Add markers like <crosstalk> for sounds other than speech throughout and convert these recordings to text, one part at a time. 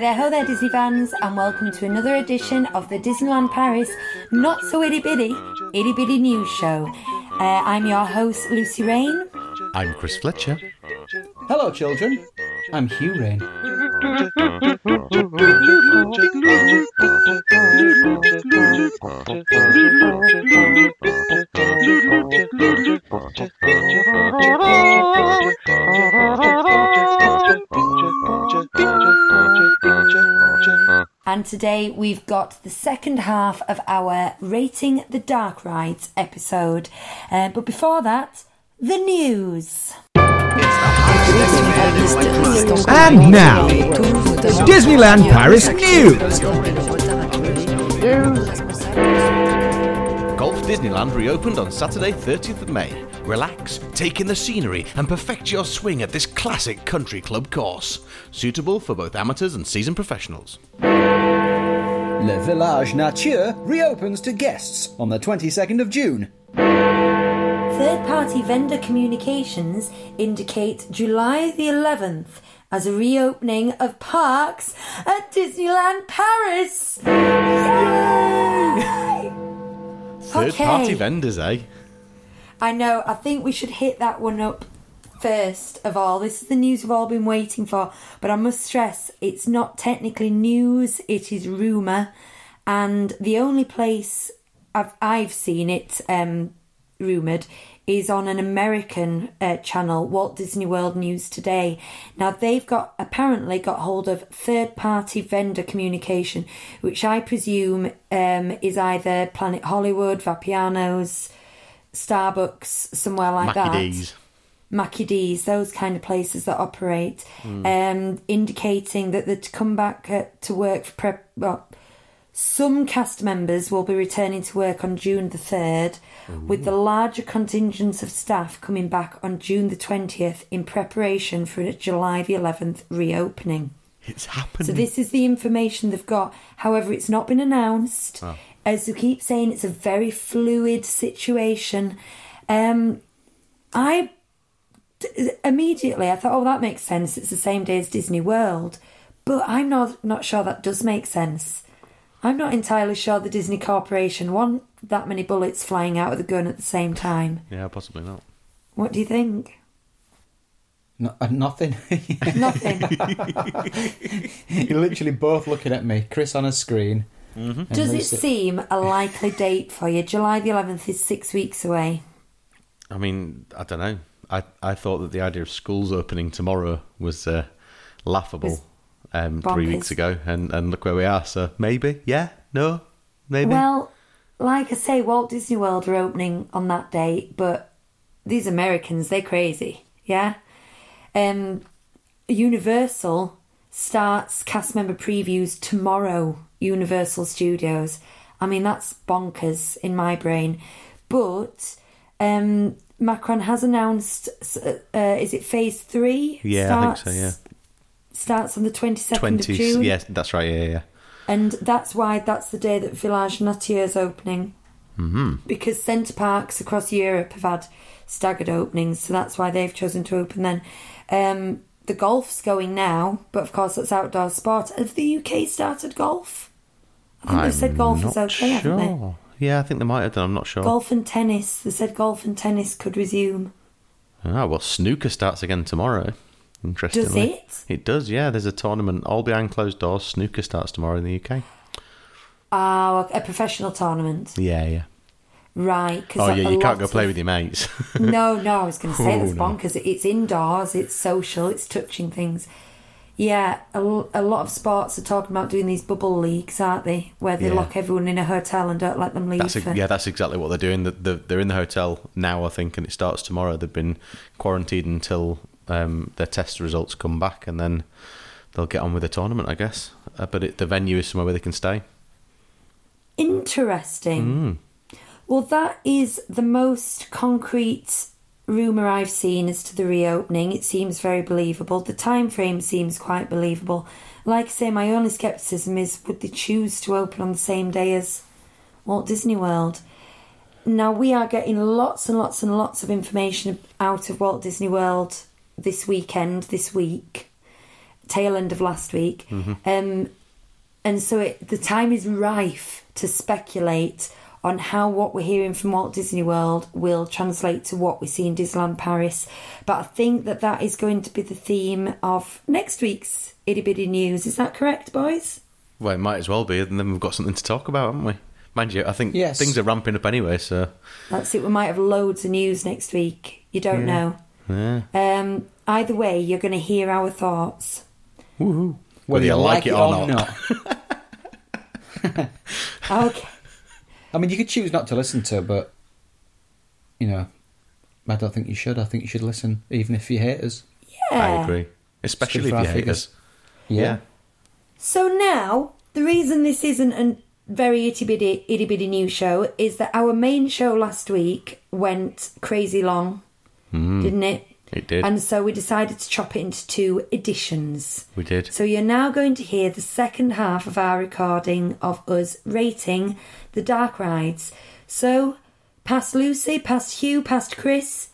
there, ho there, Disney fans, and welcome to another edition of the Disneyland Paris Not So Itty Bitty Itty Bitty News Show. Uh, I'm your host, Lucy Rain. I'm Chris Fletcher. Hello, children. I'm Hugh Rain. <laughs> And today we've got the second half of our Rating the Dark Rides episode. Uh, but before that, the news. And now, Disneyland Paris News. Golf Disneyland reopened on Saturday, 30th of May. Relax, take in the scenery, and perfect your swing at this classic country club course. Suitable for both amateurs and seasoned professionals. Le Village Nature reopens to guests on the 22nd of June. Third party vendor communications indicate July the 11th as a reopening of parks at Disneyland Paris. Yay! Third Okay. party vendors, eh? I know, I think we should hit that one up first of all. This is the news we've all been waiting for, but I must stress it's not technically news, it is rumour. And the only place I've, I've seen it um, rumoured is on an American uh, channel, Walt Disney World News Today. Now, they've got apparently got hold of third party vendor communication, which I presume um, is either Planet Hollywood, Vapiano's. Starbucks, somewhere like Mackie that. D's. Mackie D's, those kind of places that operate, um, indicating that they're to come back uh, to work for prep. Well, some cast members will be returning to work on June the 3rd, with the larger contingents of staff coming back on June the 20th in preparation for a July the 11th reopening. It's happening. So this is the information they've got. However, it's not been announced. As they keep saying, it's a very fluid situation. Um, I immediately I thought, oh, that makes sense. It's the same day as Disney World, but I'm not not sure that does make sense. I'm not entirely sure the Disney Corporation want that many bullets flying out of the gun at the same time. yeah, possibly not. What do you think? No, uh, nothing. <laughs> Nothing. <laughs> You're literally both looking at me. Chris on a screen. and Does it Lucy- seem a likely date for you? July the 11th is six weeks away. I mean, I don't know. I, I thought that the idea of schools opening tomorrow was uh, laughable um, three weeks ago, and, and look where we are. So maybe, yeah, no, maybe. Well, like I say, Walt Disney World are opening on that date, but these Americans, they're crazy. Yeah? Um, Universal starts cast member previews tomorrow, Universal Studios. I mean, that's bonkers in my brain. But um, Macron has announced, uh, is it phase three? Yeah, I think so, yeah. Starts on the 22nd of June. yes, that's right. Yeah, yeah. And that's why that's the day that Village Nature is opening. Mm-hmm. Because Center Parcs across Europe have had staggered openings, so that's why they've chosen to open then. Um, the golf's going now, but of course that's outdoor sport. Have the UK started golf? I think they've said golf is okay, haven't they? Yeah, I think they might have done. I'm not sure. Golf and tennis. They said golf and tennis could resume. Ah, well, snooker starts again tomorrow. Interestingly, it? It does. Yeah, there's a tournament all behind closed doors. Snooker starts tomorrow in the UK. Ah, a professional tournament. Yeah, yeah. Right. Cause Oh yeah, you can't go play of- with your mates. <laughs> no, no, I was going to say that's Oh, no. bonkers. It's indoors, it's social, it's touching things. Yeah, a lot of sports are talking about doing these bubble leagues, aren't they? Where they Yeah. lock everyone in a hotel and don't let them leave. that's a, yeah, that's exactly what they're doing. The, the, they're in the hotel now, I think, and it starts tomorrow. They've been quarantined until um, their test results come back, and then they'll get on with the tournament, I guess. Uh, but it, the venue is somewhere where they can stay. Interesting. Mm. Well, that is the most concrete rumour I've seen as to the reopening. It seems very believable. The time frame seems quite believable. Like I say, my only scepticism is would they choose to open on the same day as Walt Disney World? Now we are getting lots and lots and lots of information out of Walt Disney World this weekend, this week. tail end of last week. Um, and so it, the time is rife to speculate on how what we're hearing from Walt Disney World will translate to what we see in Disneyland Paris. But I think that that is going to be the theme of next week's Itty Bitty News. Is that correct, boys? Well, it might as well be, and then we've got something to talk about, haven't we? Mind you, I think Yes. things are ramping up anyway, so That's it. We might have loads of news next week. You don't know. yeah. Um, either way, you're going to hear our thoughts. Woohoo. Whether you like it or not. <laughs> Okay. I mean, you could choose not to listen to, but you know, I don't think you should. I think you should listen, even if you hate us. Yeah. I agree. Especially if you hate figures. us. Yeah. So now, the reason this isn't a very itty bitty itty bitty news show is that our main show last week went crazy long, hmm. didn't it? It did. And so we decided to chop it into two editions. We did. So you're now going to hear the second half of our recording of us rating the dark rides. So, past Lucy, past Hugh, past Chris,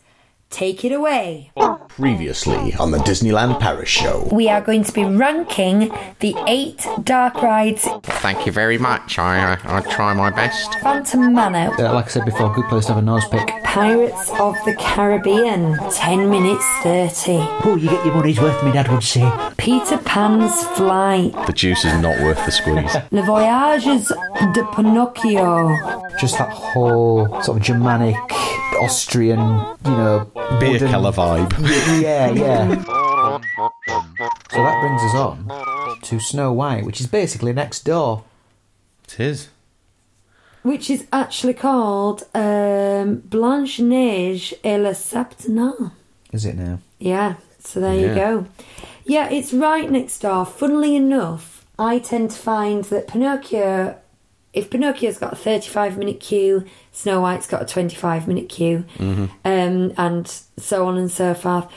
take it away. Previously on the Disneyland Paris show. We are going to be ranking the eight dark rides Thank you very much. I uh, I try my best. Phantom Manor, Uh, like I said before, good place to have a nose pick. Pirates of the Caribbean, 10 minutes 30. Oh, you get your money's worth, my dad would say. Peter Pan's Flight, The juice is not worth the squeeze. <laughs> Le Voyages de Pinocchio, Just that whole sort of Germanic, Austrian, you know, Beer wooden- keller vibe. <laughs> Yeah, yeah. So that brings us on to Snow White, which is basically next door. It is. which is actually called um, Blanche Neige et le Sept Nains. Is it now? Yeah, so there you go. Yeah, it's right next door. Funnily enough, I tend to find that Pinocchio, if Pinocchio's got a 35 minute queue, Snow White's got a 25 minute queue, um, and so on and so forth.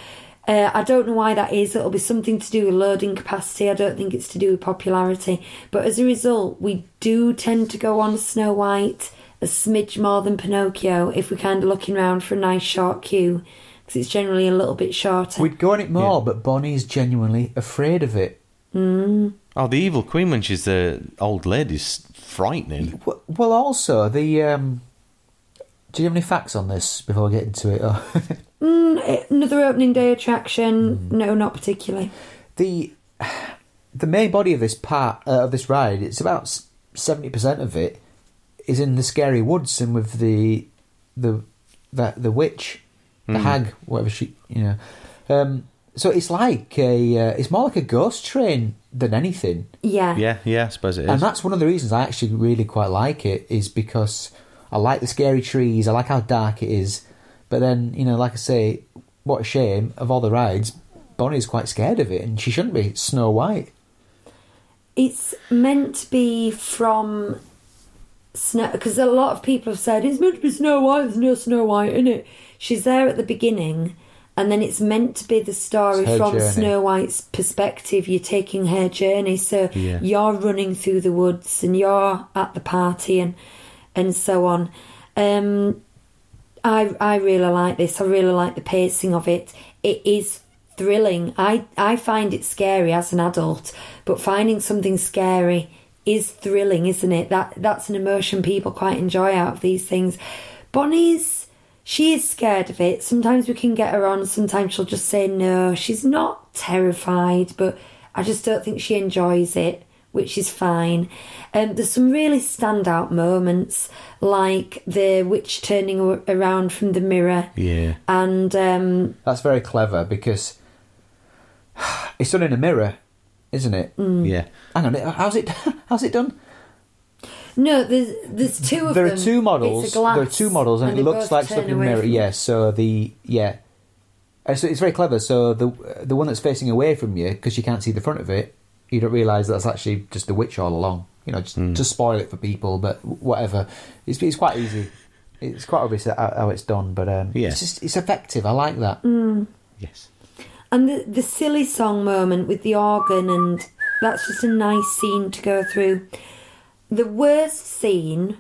Uh, I don't know why that is. It'll be something to do with loading capacity. I don't think it's to do with popularity. But as a result, we do tend to go on Snow White a smidge more than Pinocchio if we're kind of looking around for a nice short queue because it's generally a little bit shorter. We'd go on it more, but Bonnie's genuinely afraid of it. Oh, the evil queen when she's the old lady's frightening. Well, also the. Um, do you have any facts on this before we get into it? Or- <laughs> Another opening day attraction? No, not particularly. the the main body of this part uh, of this ride, it's about seventy percent of it is in the scary woods and with the the the, the witch, the hag, whatever she you know. Um, so it's like a uh, it's more like a ghost train than anything. Yeah. Yeah, yeah, I suppose it is. And that's one of the reasons I actually really quite like it is because I like the scary trees, I like how dark it is. But then, you know, like I say, what a shame of all the rides, Bonnie's quite scared of it and she shouldn't be Snow White. It's meant to be from Snow because a lot of people have said it's meant to be Snow White. There's no Snow White in it. She's there at the beginning, and then it's meant to be the story from journey. Snow White's perspective. You're taking her journey, so Yeah. you're running through the woods and you're at the party and and so on. Um, I I really like this. I really like the pacing of it. It is thrilling. I I find it scary as an adult, but finding something scary is thrilling, isn't it? That that's an emotion people quite enjoy out of these things. Bonnie's she is scared of it. Sometimes we can get her on, sometimes she'll just say no. She's not terrified, but I just don't think she enjoys it, which is fine. Um, there's some really standout moments, like the witch turning around from the mirror. Yeah. And um, That's very clever because <sighs> it's done in a mirror, isn't it? Yeah. Hang on, how's it <laughs> how's it done? No, there's there's two of there them. are two models. It's a glass, there are two models, and, they it looks like turn stuff in the away mirror. from- Yeah. So the yeah, Uh, so it's very clever. So the the one that's facing away from you because you can't see the front of it, you don't realise that's actually just the witch all along. You know, just to spoil it for people, but whatever. It's it's quite easy. It's quite obvious how, how it's done, but um, Yeah. it's just it's effective. I like that. Yes. And the the silly song moment with the organ, and that's just a nice scene to go through. The worst scene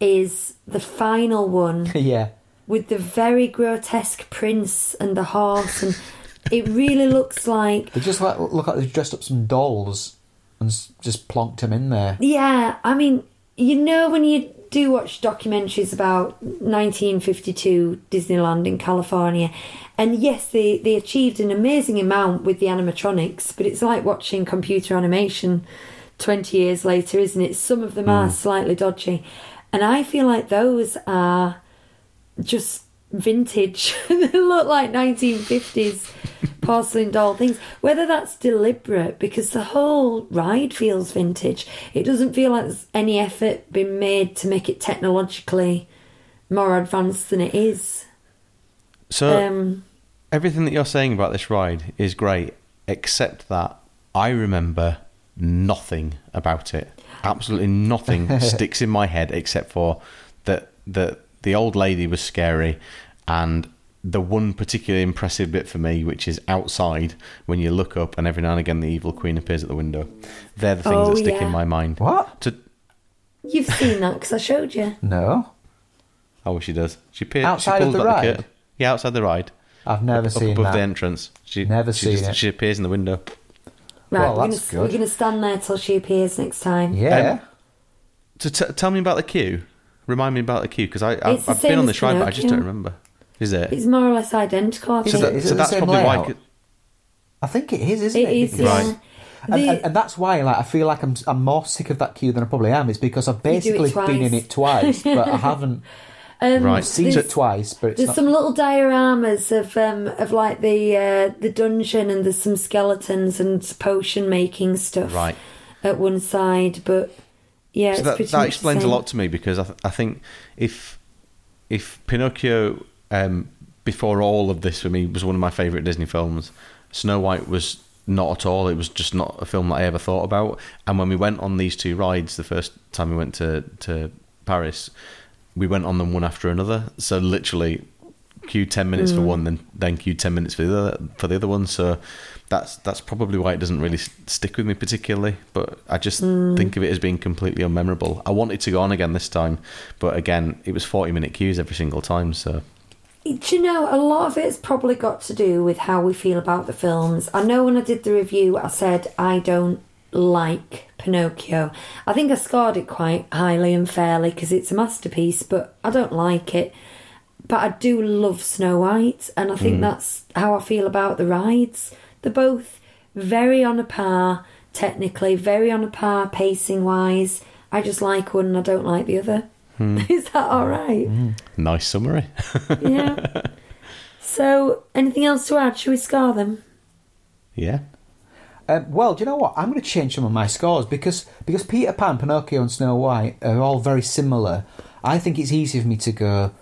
is the final one <laughs> yeah. with the very grotesque prince and the horse and <laughs> it really looks like They just like look like they've dressed up some dolls and s- just plonked them in there. Yeah, I mean, you know, when you do watch documentaries about 1952 Disneyland in California, and yes, they, they achieved an amazing amount with the animatronics, but it's like watching computer animation 20 years later, isn't it? Some of them are slightly dodgy. And I feel like those are just vintage. <laughs> they look like 1950s porcelain doll things. Whether that's deliberate, because the whole ride feels vintage. It doesn't feel like there's any effort been made to make it technologically more advanced than it is. So Um, everything that you're saying about this ride is great, except that I remember nothing about it. Absolutely nothing <laughs> sticks in my head except for that that the old lady was scary and the one particularly impressive bit for me, which is outside when you look up and every now and again the evil queen appears at the window. They're the things Oh, that stick yeah. in my mind. What? To, you've seen that because I showed you. No, oh, she does. She appears Outside she of the ride? curtain. Yeah, outside the ride. I've never up seen above that. the entrance. She Never she seen it. She appears in the window. Right, Well, we're, that's gonna, we're gonna stand there till she appears next time. Yeah, um, So t- tell me about the queue. Remind me about the queue because I, I I've been on as this ride, but I just don't remember. Is it? It's more or less identical. I Is think. it- is so that's same probably why. I could- I think it is, isn't It it? is, Because- yeah. Right. And, The- and, and that's why, like, I feel like I'm I'm more sick of that queue than I probably am. Is because I've basically been in it twice, but I <laughs> haven't right. Um, seen it twice. But it's There's not, some little dioramas of um of like the uh, the dungeon and there's some skeletons and potion making stuff Right. at one side, but yeah, So it's that, pretty that much explains the a lot to me because I, th- I think if if Pinocchio um, before all of this for me was one of my favourite Disney films, Snow White was not at all. It was just not a film that I ever thought about. And when we went on these two rides, the first time we went to to Paris, we went on them one after another. So literally, queue ten minutes Mm. for one, then then queue ten minutes for the other for the other one. So that's that's probably why it doesn't really stick with me particularly. But I just Mm. think of it as being completely unmemorable. I wanted to go on again this time, but again, it was forty minute queues every single time. So Do you know, a lot of it's probably got to do with how we feel about the films. I know when I did the review, I said I don't like Pinocchio. I think I scored it quite highly and fairly because it's a masterpiece, but I don't like it. But I do love Snow White, and I think hmm. that's how I feel about the rides. They're both very on a par, technically, very on a par, pacing wise. I just like one and I don't like the other. Hmm. <laughs> Is that all right? Hmm. nice summary. Yeah. <laughs> so, anything else to add? Should we scar them? yeah. Um, well, do you know what? I'm going to change some of my scores because because Peter Pan, Pinocchio, and Snow White are all very similar. I think it's easy for me to go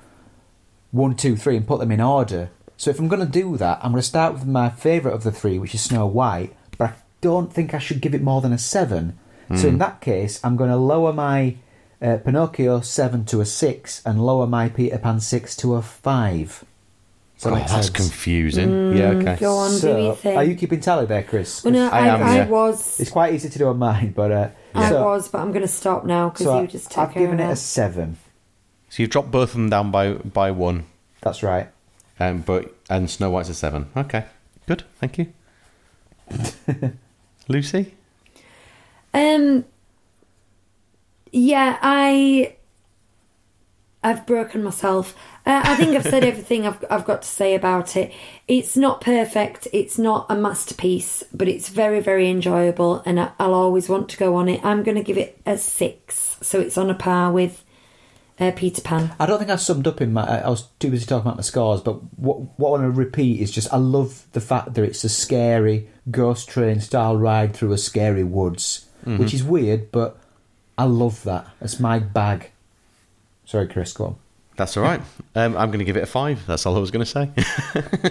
one, two, three, and put them in order. So if I'm going to do that, I'm going to start with my favourite of the three, which is Snow White. But I don't think I should give it more than a seven. So in that case, I'm going to lower my uh, Pinocchio seven to a six and lower my Peter Pan six to a five. So Oh, that's confusing. yeah. Okay. Go on, do So, your are you keeping tally there, Chris? well, no, I I, am, I, yeah. was. It's quite easy to do on mine, but uh, I so, was, but I'm going to stop now because so you just took I've given it a seven. So you've dropped both of them down by by one, That's right. um, but and Snow White's a seven. Okay. Good. Thank you. <laughs> Lucy. Um. Yeah, I. I've broken myself. Uh, I think I've said <laughs> everything I've I've got to say about it. It's not perfect. It's not a masterpiece, but it's very very enjoyable, and I, I'll always want to go on it. I'm going to give it a six, so it's on a par with uh, Peter Pan. I don't think I summed up in my. I was too busy talking about my scores, but what what I want to repeat is just I love the fact that it's a scary ghost train style ride through a scary woods, which is weird, but I love that. It's my bag. Sorry, Chris, go on. That's all right. um, I'm going to give it a five. That's all I was going to say.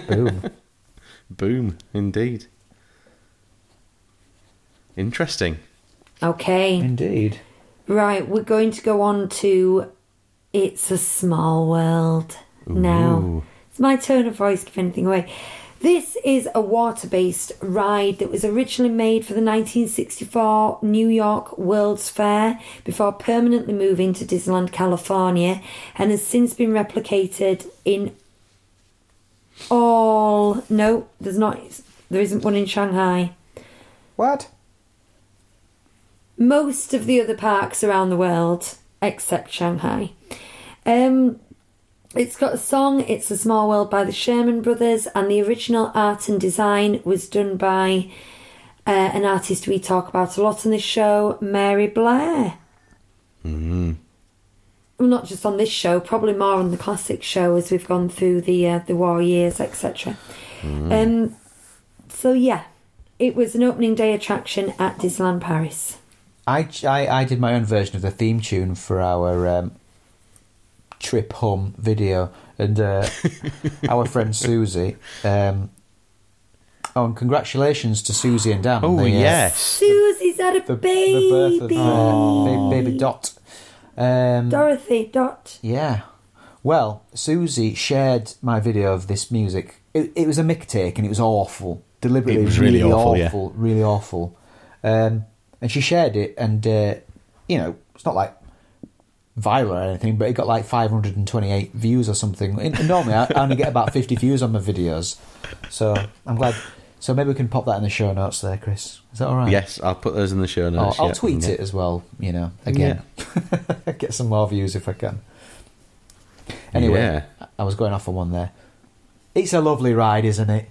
Boom. <laughs> Boom. Indeed. Interesting. Okay. Indeed. Right, we're going to go on to It's a Small World now. Ooh. It's my turn of voice, give anything away. This is a water based ride that was originally made for the 1964 New York World's Fair before permanently moving to Disneyland, California, and has since been replicated in all no, there's not. There isn't one in Shanghai. What? most of the other parks around the world except Shanghai. Um, it's got a song, It's a Small World by the Sherman Brothers, and the original art and design was done by uh, an artist we talk about a lot on this show, Mary Blair. Mm-hmm. Well, not just on this show, probably more on the classic show as we've gone through the uh, the war years, etc. Um, so yeah, it was an opening day attraction at Disneyland Paris. I, I, I did my own version of the theme tune for our um, trip home video, and uh, <laughs> our friend Susie. Um, oh, and congratulations to Susie and Dan. Oh the, uh, yes. Susie's had a the, the baby. birth of uh, ba- baby Dot. Um, Dorothy Dot. Yeah. Well, Susie shared my video of this music. It, it was a mic take and it was awful. Deliberately It was really, really awful, awful, yeah. really awful. Um, and she shared it, and uh, you know, it's not like viral or anything, but it got like 528 views or something. Normally, I only get about 50 views on my videos, so I'm glad. So maybe we can pop that in the show notes there, Chris. Is that all right? Yes, I'll put those in the show notes. I'll yeah. tweet Yeah. it as well. You know, again, <laughs> get some more views if I can. Anyway, Yeah. I was going off on one there. It's a lovely ride, isn't it?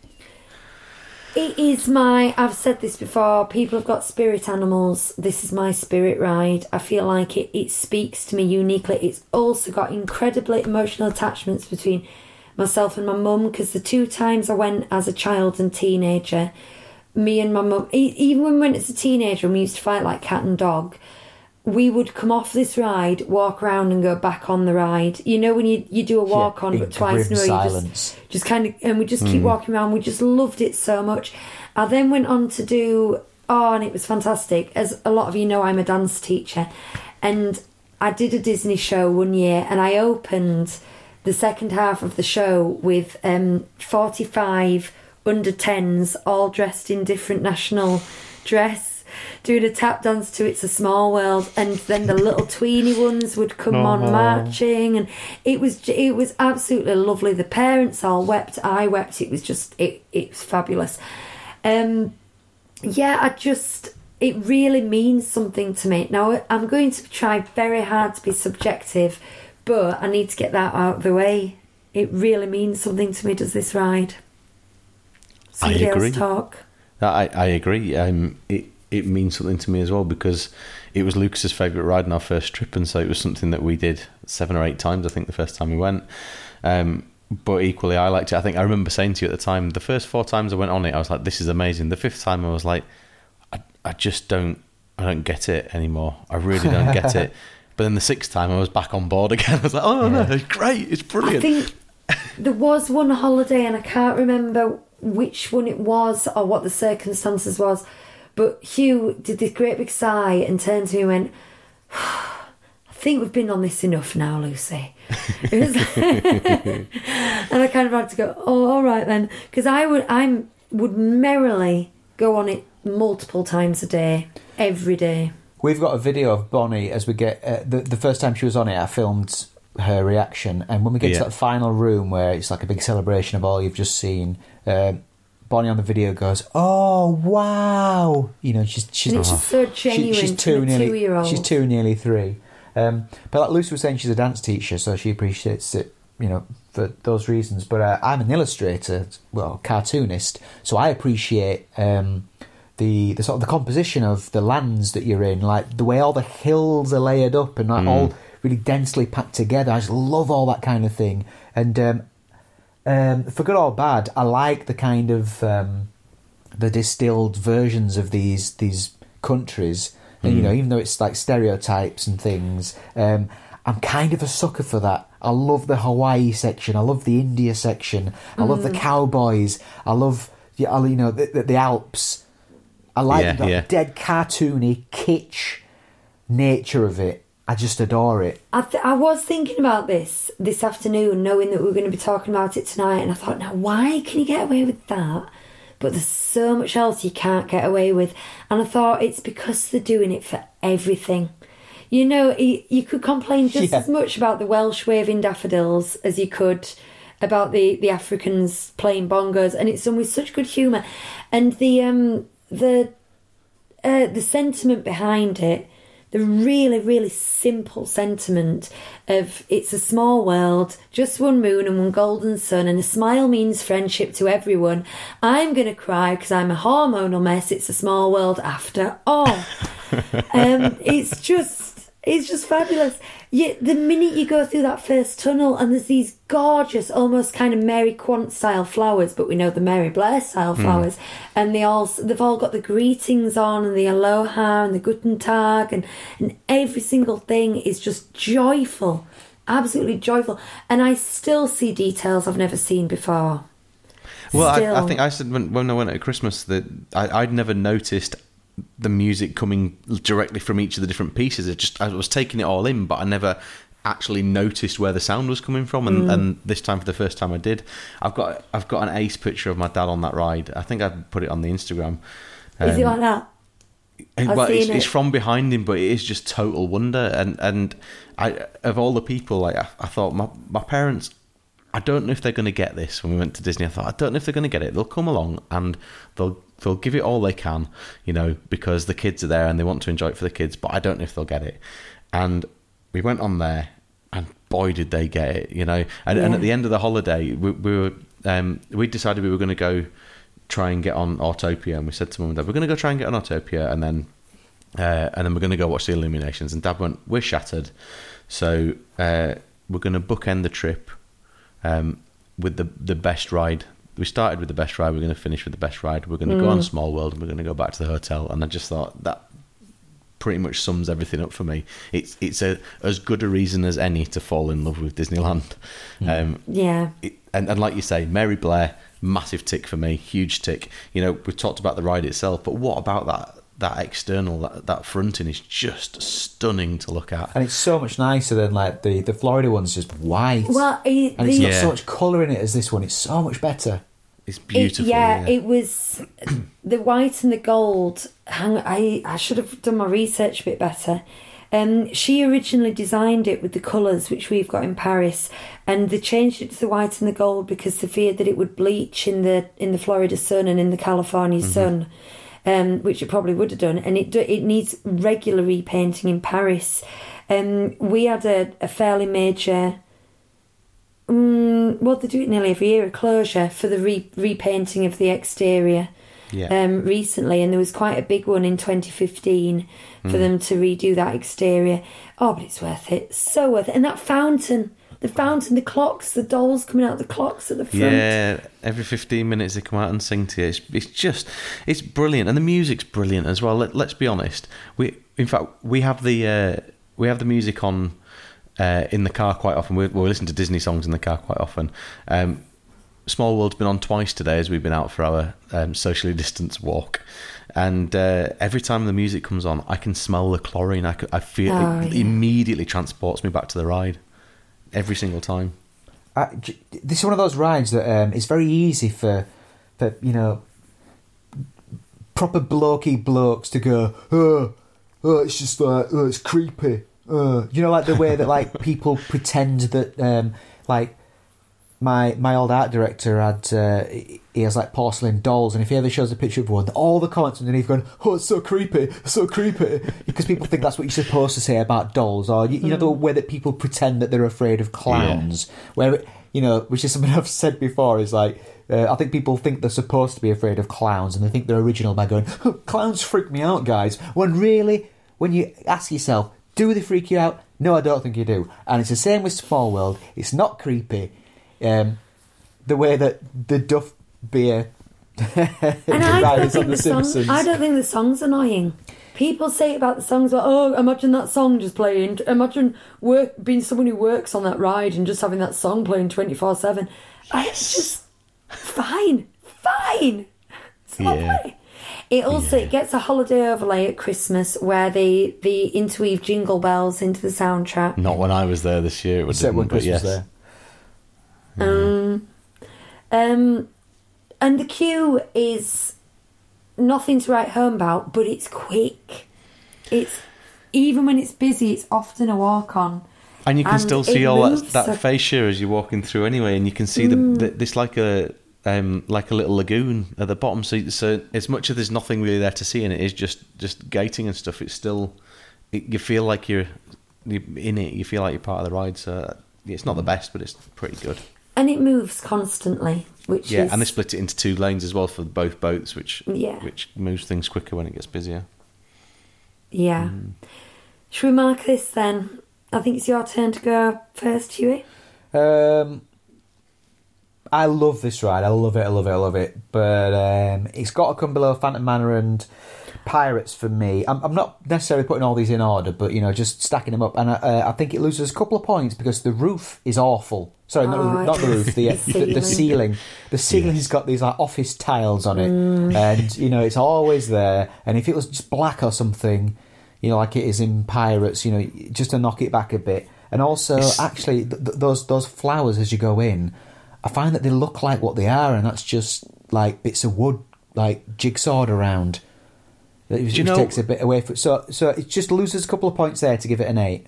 It is my. I've said this before. People have got spirit animals. This is my spirit ride. I feel like it. It speaks to me uniquely. It's also got incredibly emotional attachments between myself and my mum because the two times I went as a child and teenager, me and my mum. Even when as a teenager, and we used to fight like cat and dog. We would come off this ride, walk around, and go back on the ride. You know when you you do a walk on, but twice in a row, you just just kind of and we just keep walking around. We just loved it so much. I then went on to do oh and it was fantastic. As a lot of you know i'm a dance teacher. And i did a disney show one year and i opened the second half of the show with um 45 under 10s all dressed in different national dress doing a tap dance to It's a Small World, and then the little tweeny ones would come on marching, and it was it was absolutely lovely. The parents all wept, I wept. It was just it it was fabulous. Um, yeah, I just it really means something to me. Now I'm going to try very hard to be subjective, but I need to get that out of the way. It really means something to me. Does this ride? Somebody agree. else talk. I, I agree. Um, it it means something to me as well because it was Lucas's favourite ride on our first trip, and so it was something that we did seven or eight times. I think the first time we went. Um, but equally, I liked it. I think I remember saying to you at the time, the first four times I went on it, I was like, "This is amazing." The fifth time, I was like, "I, I just don't, I don't get it anymore. I really don't get it." <laughs> But then the sixth time, I was back on board again. <laughs> I was like, "Oh no, it's great! It's I brilliant!" think there was one holiday, and I can't remember which one it was or what the circumstances was. But Hugh did this great big sigh and turned to me and went, <sighs> "I think we've been on this enough now, Lucy." <laughs> It was <laughs> and I kind of had to go, "Oh, all right then," because I would, I would merrily go on it multiple times a day, every day. We've got a video of Bonnie as we get uh, the the first time she was on it. I filmed her reaction, and when we get Yeah. to that final room where it's like a big celebration of all you've just seen, um, Bonnie on the video goes, "Oh wow!" You know, she's she's And it's just so she- genuine she's two a nearly two-year-old. she's two nearly three. Um, but like Lucy was saying, she's a dance teacher, so she appreciates it. You know, for those reasons. But uh, I'm an illustrator, well, cartoonist, so I appreciate. Um, the, the sort of the composition of the lands that you're in, like the way all the hills are layered up and like all really densely packed together. I just love all that kind of thing. And um, um, for good or bad, I like the kind of um, the distilled versions of these these countries. And you know, even though it's like stereotypes and things, um, I'm kind of a sucker for that. I love the Hawaii section. I love the India section. I love the cowboys. I love you know the, the, the Alps. I like Yeah, that yeah. dead cartoony kitsch nature of it. I just adore it. I, th- I was thinking about this this afternoon, knowing that we were going to be talking about it tonight, and I thought, now why can you get away with that? But there's so much else you can't get away with, and I thought it's because they're doing it for everything. You know, you could complain just Yeah. as much about the Welsh waving daffodils as you could about the the Africans playing bongos, and it's done with such good humour, and the um the uh, the sentiment behind it, the really really simple sentiment of it's a small world, just one moon and one golden sun, and a smile means friendship to everyone. I'm gonna cry because I'm a hormonal mess. It's a small world after all. <laughs> um, it's just it's just fabulous. Yeah, the minute you go through that first tunnel and there's these gorgeous, almost kind of Mary Quant style flowers, but we know the Mary Blair style hmm. flowers, and they all they've all got the greetings on and the aloha and the guten tag and and every single thing is just joyful, absolutely joyful. And I still see details I've never seen before. Well, I, I think I said when, when I went at Christmas that I, I'd never noticed the music coming directly from each of the different pieces. It just I was taking it all in, but I never actually noticed where the sound was coming from. Mm. And, and this time, for the first time, I did. I've got I've got an ace picture of my dad on that ride. I think I put it on the Instagram. Is it Um, like that? I've well, it's, seen it's it. from behind him, but it is just total wonder. And and I of all the people, like I, I thought my my parents. I don't know if they're going to get this. When we went to Disney, I thought I don't know if they're going to get it. They'll come along and they'll they'll give it all they can, you know, because the kids are there and they want to enjoy it for the kids. But I don't know if they'll get it. And we went on there, and boy, did they get it, you know. And, and at the end of the holiday, we, we were um, we decided we were going to go try and get on Autopia, and we said to mum and dad, we're going to go try and get on Autopia, and then uh, and then we're going to go watch the illuminations. And Dad went, we're shattered, so uh, we're going to bookend the trip um, with the the best ride. We started with the best ride. We're going to finish with the best ride. We're going to go on Small World, and we're going to go back to the hotel. And I just thought that pretty much sums everything up for me. It's it's a as good a reason as any to fall in love with Disneyland. Um, Yeah. it, and, and like you say, Mary Blair, massive tick for me, huge tick. You know, we've talked about the ride itself, but what about that that external that, that fronting is just stunning to look at. And it's so much nicer than like the the Florida one's just white. Well, it, and it's the, not Yeah. so much colour in it as this one. It's so much better. It's It- beautiful. yeah, yeah, it was <clears throat> the white and the gold. Hang, I I should have done my research a bit better. Um, she originally designed it with the colours which we've got in Paris, and they changed it to the white and the gold because they feared that it would bleach in the in the Florida sun and in the California sun, um, which it probably would have done. And it do, it needs regular repainting in Paris. Um, we had a, a fairly major Mm, well, they do it nearly every year, a closure for the re- repainting of the exterior yeah. um, recently, and there was quite a big one in 2015 Hmm. for them to redo that exterior. Oh, but it's worth it, so worth it. And that fountain, the fountain, the clocks, the dolls coming out the clocks at the front. Yeah, every 15 minutes they come out and sing to you. It's, it's just, it's brilliant. And the music's brilliant as well. Let, let's be honest. We, in fact, we have the, uh, we have the music on uh, in the car quite often. We, we listen to Disney songs in the car quite often. Um, Small World's been on twice today as we've been out for our um, socially distanced walk. And uh, every time the music comes on, I can smell the chlorine. I I feel Oh, it yeah. immediately transports me back to the ride. Every single time. I, this is one of those rides that um, it's very easy for, for you know, proper blokey blokes to go. Oh, oh it's just like oh, it's creepy. Uh, you know, like the way that like <laughs> people pretend that um, like my my old art director had uh, he has like porcelain dolls, and if he ever shows a picture of one, all the comments underneath going, "Oh, it's so creepy, so creepy," because people think that's what you're supposed to say about dolls, or you, you know the way that people pretend that they're afraid of clowns, where you know, which is something <laughs> I've said before, is like. Uh, I think people think they're supposed to be afraid of clowns, and they think they're original by going, "Oh, "Clowns freak me out, guys." When really, when you ask yourself, "Do they freak you out?" No, I don't think you do. And it's the same with Small World. It's not creepy. Um, the way that the Duff beer And <laughs> I ride don't on think The the song, Simpsons. I don't think the song's annoying. People say about the songs, like, oh, imagine that song just playing. Imagine work being someone who works on that ride and just having that song playing twenty four seven. It's just fine, fine. It's lovely. Yeah. It also it gets a holiday overlay at Christmas where they they interweave jingle bells into the soundtrack. Not when I was there this year. It would Except when but Chris was yes. there. Um, um, and the queue is nothing to write home about, but it's quick. It's even when it's busy, it's often a walk on. And you can And still it see all that, moves, that so- Mm. fascia as you're walking through anyway, and you can see the, the this like a um, like a little lagoon at the bottom. So, so as much as there's nothing really there to see, and it is just just gating and stuff, it's still it, you feel like you're, you're in it. You feel like you're part of the ride. So it's not the best, but it's pretty good. And it moves constantly, which Yeah, is and they split it into two lanes as well for both boats, which Yeah. which moves things quicker when it gets busier. yeah. Mm. Should we mark this then? I think it's your turn to go first, Huey. Um, I love this ride. I love it. I love it. I love it. But um, it's got to come below Phantom Manor and Pirates for me. I'm, I'm not necessarily putting all these in order, but you know, just stacking them up. And uh, I think it loses a couple of points because the roof is awful. Sorry, not, Oh, the, not the roof. The, <laughs> The the, the ceiling. ceiling. The ceiling's got these like office tiles on it, and you know, it's always there. And if it was just black or something, you know, like it is in Pirates, you know, just to knock it back a bit. And also, actually, th- th- those those flowers as you go in, I find that they look like what they are, and that's just like bits of wood, like jigsawed around. It know- takes a bit away from. So, so it just loses a couple of points there to give it an eight.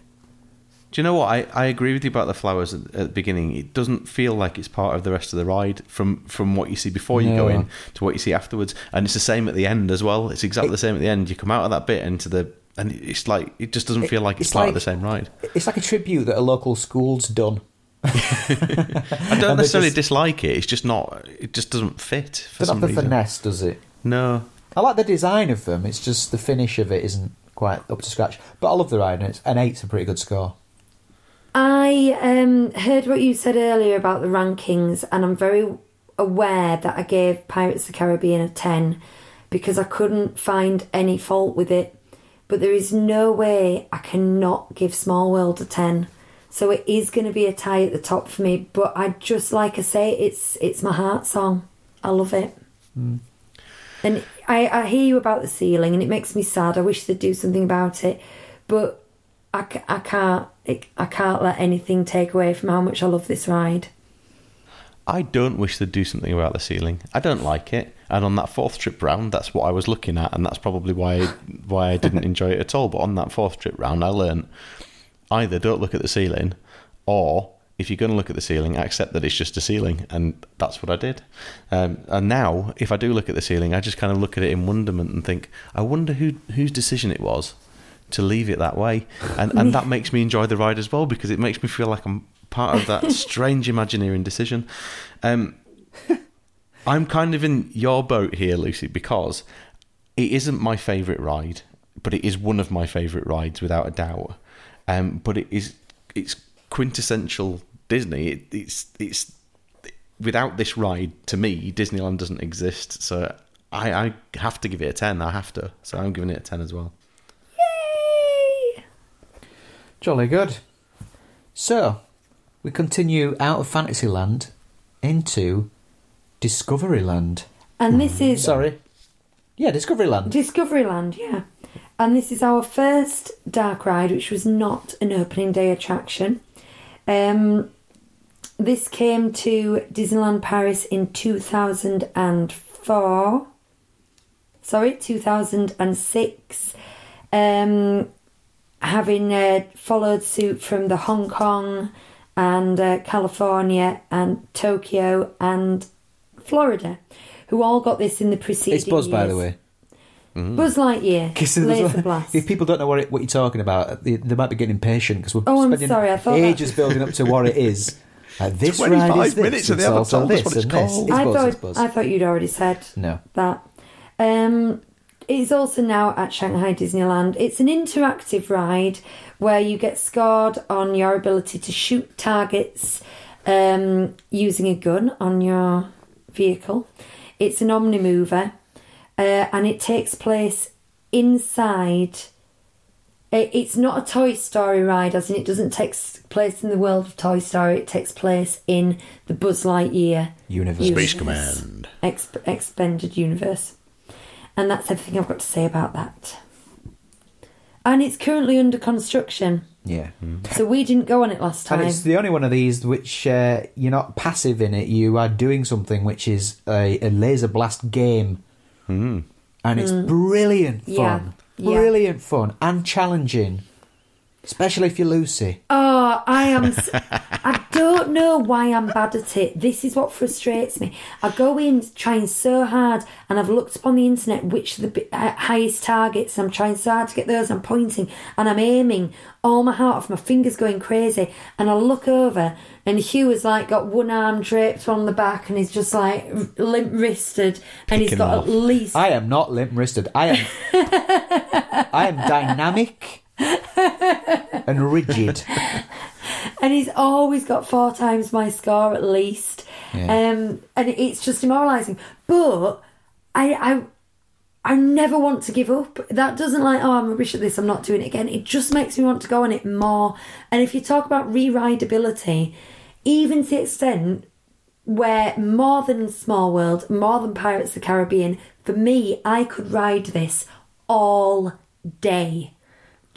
Do you know what? I, I agree with you about the flowers at, at the beginning. It doesn't feel like it's part of the rest of the ride from, from what you see before you go in to what you see afterwards. And it's the same at the end as well. It's exactly the same at the end. You come out of that bit into the. And it's like, it just doesn't feel like it's, It's part like- of the same ride. It's like a tribute that a local school's done. <laughs> I don't <laughs> necessarily just- dislike it. It's just not. It just doesn't fit for Doesn't some have the reason. finesse, does it? No. I like the design of them. It's just the finish of it isn't quite up to scratch. But I love the ride, and it's, an eight's a pretty good score. I um, heard what you said earlier about the rankings, and I'm very aware that I gave Pirates of the Caribbean a 10 because I couldn't find any fault with it. But there is no way I cannot give Small World a 10. So it is going to be a tie at the top for me. But I just, like I say, it's it's my heart song. I love it. And I, I hear you about the ceiling, and it makes me sad. I wish they'd do something about it, but I, I can't. It, I can't let anything take away from how much I love this ride. I don't wish they'd do something about the ceiling. I don't like it. And on that fourth trip round, that's what I was looking at, and that's probably why <laughs> why I didn't enjoy it at all. But on that fourth trip round, I learned either don't look at the ceiling, or if you're going to look at the ceiling, accept that it's just a ceiling, and that's what I did. Um, and now, if I do look at the ceiling, I just kind of look at it in wonderment and think, I wonder who whose decision it was to leave it that way, and and that makes me enjoy the ride as well because it makes me feel like I'm part of that <laughs> strange Imagineering decision. Um, I'm kind of in your boat here, Lucy, because it isn't my favourite ride, but it is one of my favourite rides without a doubt. Um, but it is it's quintessential Disney. It, it's it's without this ride, to me, Disneyland doesn't exist. So I, I have to give it a ten. I have to. So I'm giving it a ten as well. Yay! Jolly good. So, we continue out of Fantasyland into Discoveryland. And this hmm. is Sorry. Yeah, Discoveryland. Discoveryland, yeah. And this is our first dark ride, which was not an opening day attraction. Um, this came to Disneyland Paris in 2004. Sorry, 2006. Um, having uh, followed suit from the Hong Kong and uh, California and Tokyo and Florida, who all got this in the preceding It's Buzz, by the years. Way. Buzz Lightyear, 'Cause there's- Laser Blast. If people don't know what, it, what you're talking about, they, they might be getting impatient because we're Oh, I'm spending sorry, I thought that- ages building up to what it is. Like, <laughs> this 25 ride is this, minutes and they it's haven't also told us this what it's and this. called. It's I Buzz, thought Buzz. I thought you'd already said No. that. Um, it's also now at Shanghai Disneyland. It's an interactive ride where you get scored on your ability to shoot targets um, using a gun on your vehicle. It's an omnimover, uh, and it takes place inside. it- It's not a Toy Story ride, as in it doesn't take place in the world of Toy Story. It takes place in the Buzz Lightyear Universe. Space. Command. Exp- expanded universe. And that's everything I've got to say about that. And it's currently under construction. Yeah. So we didn't go on it last time. And it's the only one of these which uh, you're not passive in it. You are doing something which is a, a laser blast game, Hmm. and it's brilliant fun, Mm. Yeah, yeah. brilliant fun, and challenging. Especially if you're Lucy. Oh, I am. I don't know why I'm bad at it. This is what frustrates me. I go in trying so hard, and I've looked upon the internet which are the uh, highest targets. And I'm trying so hard to get those. I'm pointing and I'm aiming all my heart off. My fingers going crazy, and I look over, and Hugh has like got one arm draped on the back, and he's just like limp wristed, and he's got them at least I am not limp wristed. I am. <laughs> I am dynamic <laughs> and rigid. and he's always got four times my score at least. Um, and it's just demoralising. But I, I, I never want to give up. That doesn't like, oh, I'm rubbish at this. I'm not doing it again. It just makes me want to go on it more. And if you talk about re-rideability, even to the extent where more than Small World, more than Pirates of the Caribbean, for me, I could ride this all day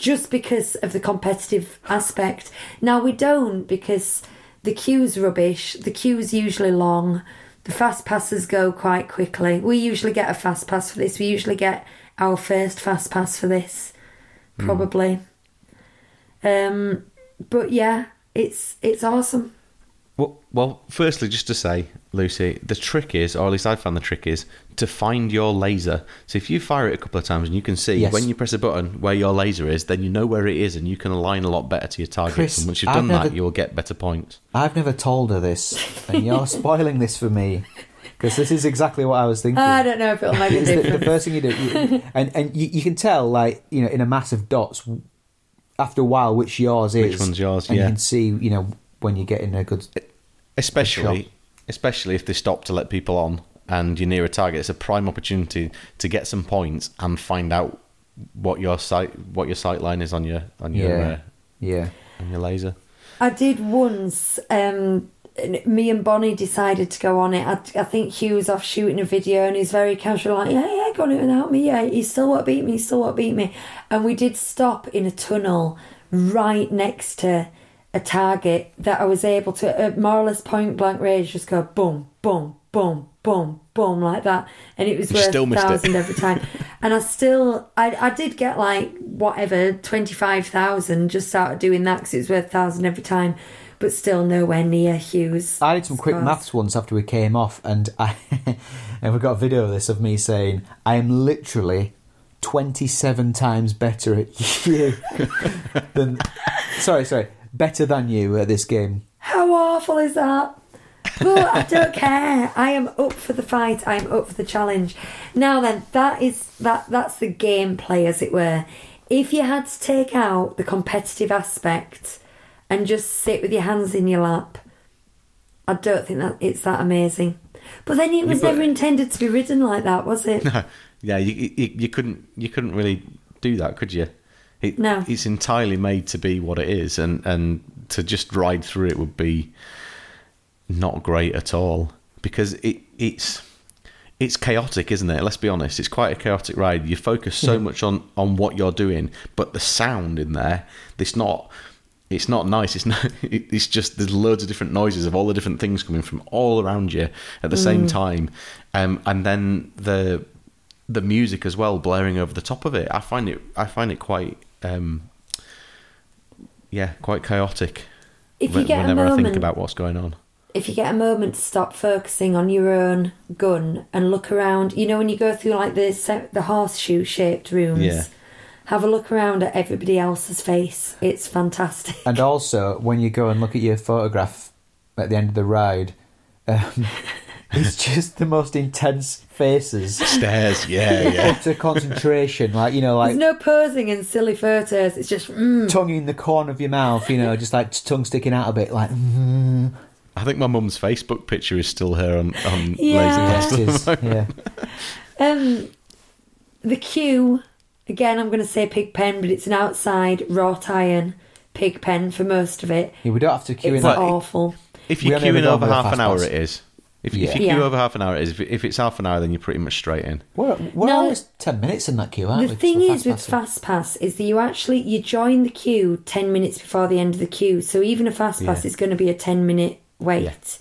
just because of the competitive aspect. Now we don't because the queue's rubbish, the queue's usually long, the fast passes go quite quickly. We usually get a fast pass for this, we usually get our first fast pass for this, probably. Um but yeah, it's it's awesome. Well, well, firstly, just to say, Lucy, the trick is, or at least I found the trick is, to find your laser. So if you fire it a couple of times and you can see Yes. when you press a button where your laser is, then you know where it is and you can align a lot better to your target. Chris, and once you've I've done that, you'll get better points. I've never told her this, and you're <laughs> spoiling this for me because this is exactly what I was thinking. I don't know if it'll make a <laughs> It's the, the first thing you do, you- and and you, you can tell, like you know, in a mass of dots, after a while, which yours is, Which one's yours, and yeah. you can see, you know, when you're getting a good. Especially, shot. especially if they stop to let people on and you're near a target, it's a prime opportunity to get some points and find out what your sight, what your sight line is on your on your Yeah, uh, yeah. on your laser. I did once. Um, me and Bonnie decided to go on it. I, I think Hugh was off shooting a video and he's very casual, like, yeah, yeah, go on it without me. Yeah, he still won't beat me. He still won't beat me. And we did stop in a tunnel right next to a target that I was able to, at more or less point blank range, just go boom, boom, boom, boom, boom, like that. And it was You worth still a missed it. thousand every time. <laughs> and I still, I, I did get like whatever twenty five thousand just out of doing that because it was worth a thousand every time, but still nowhere near Hugh's. I did some quick scores. maths once after we came off, and I <laughs> and we got a video of this of me saying I am literally twenty seven times better at you <laughs> than. Sorry, sorry, better than you at this game. How awful is that? But I don't care. I am up for the fight. I am up for the challenge. Now then, that is that. That's the gameplay, as it were. If you had to take out the competitive aspect and just sit with your hands in your lap, I don't think that it's that amazing. But then it was but- never intended to be ridden like that, was it? No. <laughs> yeah, you, you you couldn't you couldn't really do that, could you? It, No. it's entirely made to be what it is, and and to just ride through it would be not great at all because it it's it's chaotic, isn't it? Let's be honest. It's quite a chaotic ride. You focus so much on on what you're doing, but the sound in there, it's not. It's not nice. It's not. <laughs> It's just there's loads of different noises of all the different things coming from all around you at the same time, um, and then the the music as well blaring over the top of it. I find it. I find it quite. Um, yeah, quite chaotic. If you get a whenever I think about what's going on. If you get a moment to stop focusing on your own gun and look around, you know, when you go through like the se- the horseshoe shaped rooms, Yeah. have a look around at everybody else's face. It's fantastic. And <laughs> also, when you go and look at your photograph at the end of the ride, um, <laughs> it's just the most intense faces. Stairs, yeah, yeah. Utter concentration, like you know, like There's no posing in silly photos. It's just mm, tongue in the corner of your mouth, you know, just like tongue sticking out a bit, like. Mm, I think my mum's Facebook picture is still her on, on Yeah. Laser it yeah. um the queue. Again, I'm going to say pig pen, but it's an outside wrought iron pig pen for most of it. yeah. We don't have to queue It's in that. awful. If you're queuing over half an hour, pass. it is. If, Yeah. if you Yeah. queue over half an hour, it is. If, if it's half an hour, then you're pretty much straight in. We're, we're No. always ten minutes in that queue, aren't The we? thing for is with passing? fast pass is that you actually you join the queue ten minutes before the end of the queue. So even a fast pass Yeah. is going to be a ten minute wait.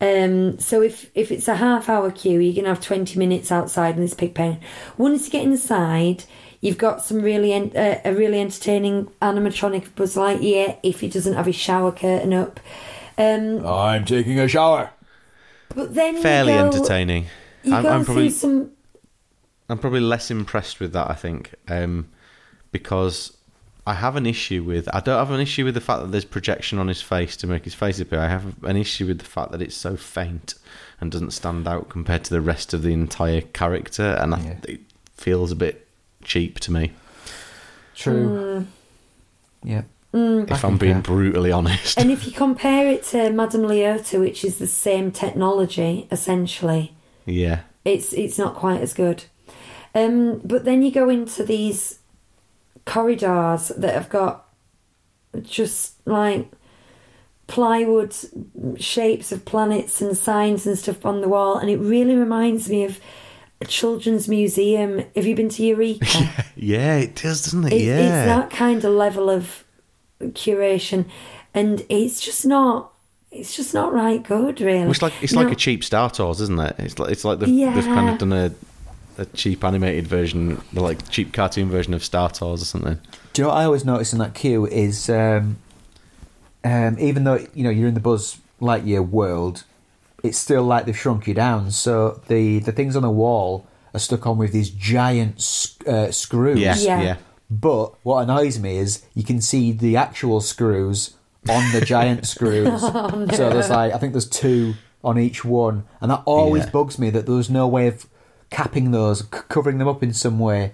Um, so if if it's a half hour queue, you're going to have twenty minutes outside in this pig pen. Once you get inside, You've got some really en- uh, a really entertaining animatronic Buzz Lightyear if he doesn't have his shower curtain up. Um, I'm taking a shower. but then Fairly you go, entertaining. You I'm, go I'm probably through some. I'm probably less impressed with that. I think um, because I have an issue with. I don't have an issue with the fact that there's projection on his face to make his face appear. I have an issue with the fact that it's so faint and doesn't stand out compared to the rest of the entire character, and I, it feels a bit cheap to me. True. Yeah. If I'm being brutally honest. And if you compare it to Madame Leota, which is the same technology essentially, yeah. it's it's not quite as good. Um, but then you go into these corridors that have got just like plywood shapes of planets and signs and stuff on the wall, and it really reminds me of a children's museum. Have you been to Eureka? <laughs> Yeah, it does, doesn't it? It- yeah. It's that kind of level of curation, and it's just not. It's just not right good, really. It's like it's like a cheap Star Tours, isn't it? It's like it's like they've, they've kind of done a a cheap animated version, the like cheap cartoon version of Star Tours or something. Do you know what I always notice in that queue is um, um, even though you know you're in the Buzz Lightyear world, it's still like they've shrunk you down. So the the things on the wall are stuck on with these giant uh, screws. Yeah, Yeah. yeah. But what annoys me is you can see the actual screws on the giant <laughs> screws. Oh, So there's like I think there's two on each one, and that always Yeah. bugs me that there's no way of capping those, c- covering them up in some way.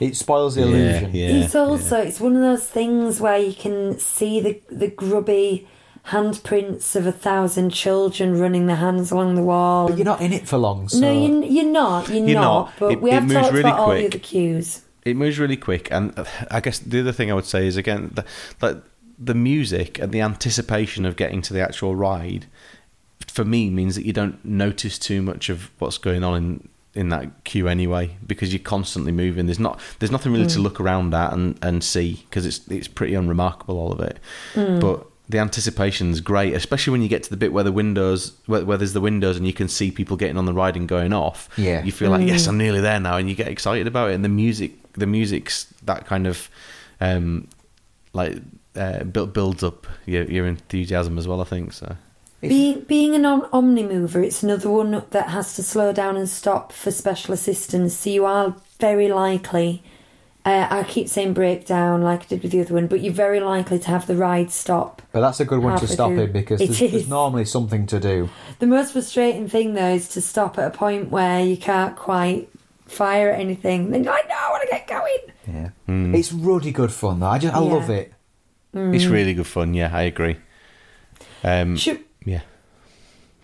It spoils the illusion. yeah. it's also it's one of those things where you can see the the grubby handprints of a thousand children running their hands along the wall. But you're not in it for long, so no, you're, you're not. You're, You're not. not. But It- we have moves talked really about all the quick. other cues. It moves really quick, and uh, I guess the other thing I would say is again, the, the music and the anticipation of getting to the actual ride, for me means that you don't notice too much of what's going on in in that queue anyway, because you're constantly moving. There's not there's nothing really to look around at and and see because it's it's pretty unremarkable all of it, but. The anticipation's great, especially when you get to the bit where the windows, where, where there's the windows, and you can see people getting on the ride and going off. Yeah. you feel like yes, I'm nearly there now, and you get excited about it. And the music, the music's that kind of um, like uh, build, builds up your, your enthusiasm as well. I think so. Being being an om- omni mover, it's another one that has to slow down and stop for special assistance. So you are very likely. Uh, I keep saying breakdown like I did with the other one, but you're very likely to have the ride stop. But that's a good one to stop through. in because It there's, there's normally something to do. The most frustrating thing though is to stop at a point where you can't quite fire at anything. Then you're like, no, I want to get going. Yeah, it's really good fun though. I just I Yeah. love it. It's really good fun. Yeah, I agree. Um, Should yeah,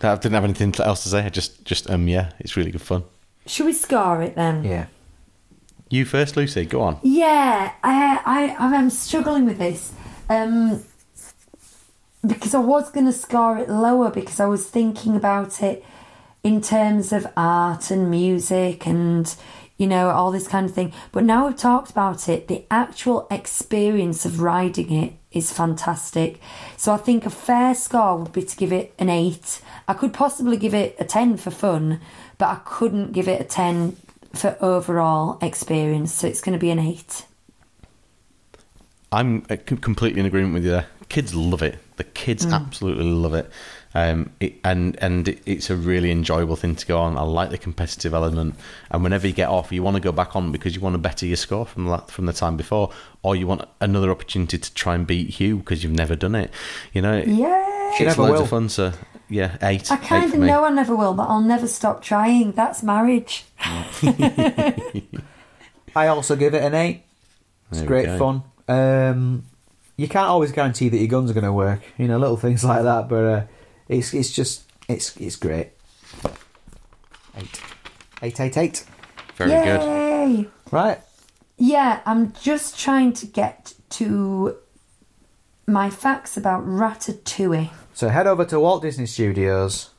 I didn't have anything else to say. I just just um yeah, it's really good fun. should we scar it then? Yeah, You first, Lucy. Go on. Yeah, I, I, I'm struggling with this. Um, because I was going to score it lower because I was thinking about it in terms of art and music and, you know, all this kind of thing. But now we've talked about it, the actual experience of riding it is fantastic. So I think a fair score would be to give it an 8. I could possibly give it a 10 for fun, but I couldn't give it a 10 for overall experience. So it's going to be an 8. I'm uh, completely in agreement with you there. Kids love it. The kids absolutely love it. Um, it, and and it, it's a really enjoyable thing to go on. I like the competitive element, and whenever you get off, you want to go back on because you want to better your score from the, from the time before, or you want another opportunity to try and beat Hugh because you've never done it. You know, Yeah. It's never loads will. of fun. So yeah, eight. I kind for of know I never will, but I'll never stop trying. That's marriage. <laughs> I also give it an eight. It's There great go. fun. Um, you can't always guarantee that your guns are going to work. You know, little things like that. But uh, it's it's just it's it's great. Eight, eight, eight, eight. Very good. Right. Yeah, I'm just trying to get to my facts about Ratatouille. So head over to Walt Disney Studios,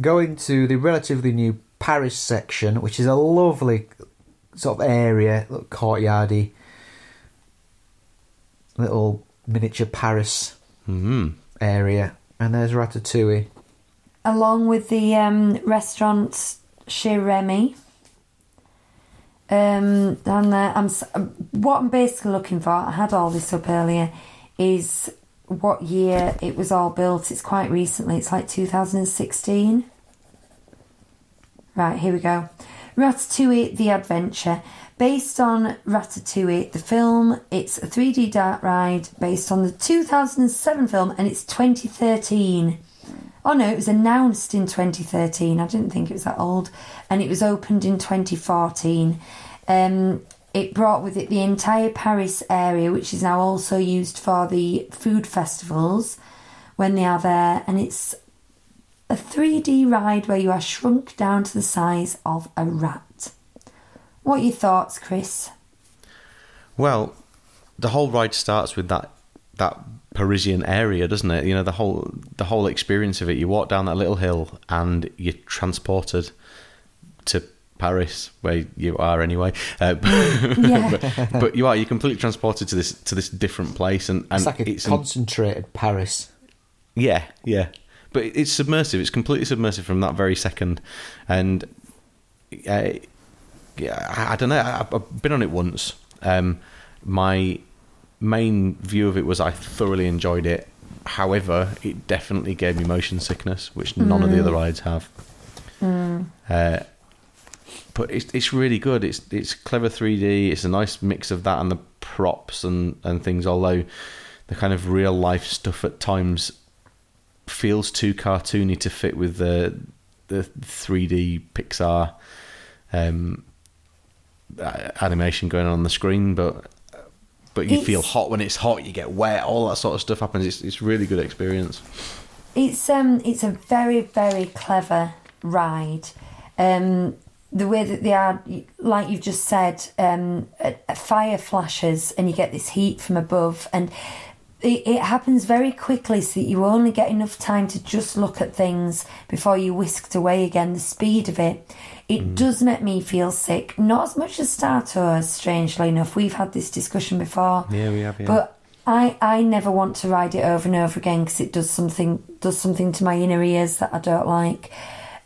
go into the relatively new Paris section, which is a lovely sort of area, little courtyardy, little miniature Paris hmm area, and there's Ratatouille. along with the um, restaurant Chez. Um, there, I'm. What I'm basically looking for. I had all this up earlier. Is what year it was all built? It's quite recently. It's like 2016. Right, here we go. Ratatouille The Adventure. Based on Ratatouille, the film, it's a 3D dark ride based on the 2007 film and it's 2013. Oh no, it was announced in 2013. I didn't think it was that old. And it was opened in 2014. Um, it brought with it the entire Paris area, which is now also used for the food festivals when they are there. And it's a 3D ride where you are shrunk down to the size of a rat. What are your thoughts, Chris? Well, the whole ride starts with that that Parisian area, doesn't it? You know, the whole the whole experience of it. You walk down that little hill and you're transported to Paris, where you are anyway. Uh, <laughs> Yeah. but, <laughs> but you are you're completely transported to this to this different place, and, and It's like a it's concentrated Paris. yeah, yeah. But it's submersive. It's completely submersive from that very second, and uh, yeah, I, I don't know. I, I've been on it once. Um, my main view of it was I thoroughly enjoyed it. However, it definitely gave me motion sickness, which none of the other rides have. Uh, but it's it's really good. It's it's clever 3D. It's a nice mix of that and the props and and things. Although the kind of real life stuff at times feels too cartoony to fit with the the 3D Pixar um, animation going on on the screen. But but you feel hot when it's hot. You get wet. All that sort of stuff happens. It's it's really good experience. It's um, it's a very very clever ride. Um, the way that they are, like you've just said, um, a, a fire flashes and you get this heat from above, and it, it happens very quickly, so that you only get enough time to just look at things before you whisked away again. The speed of it, it does make me feel sick. Not as much as Star Tours, strangely enough. We've had this discussion before. Yeah, we have, yeah. But I, I never want to ride it over and over again because it does something does something to my inner ears that I don't like.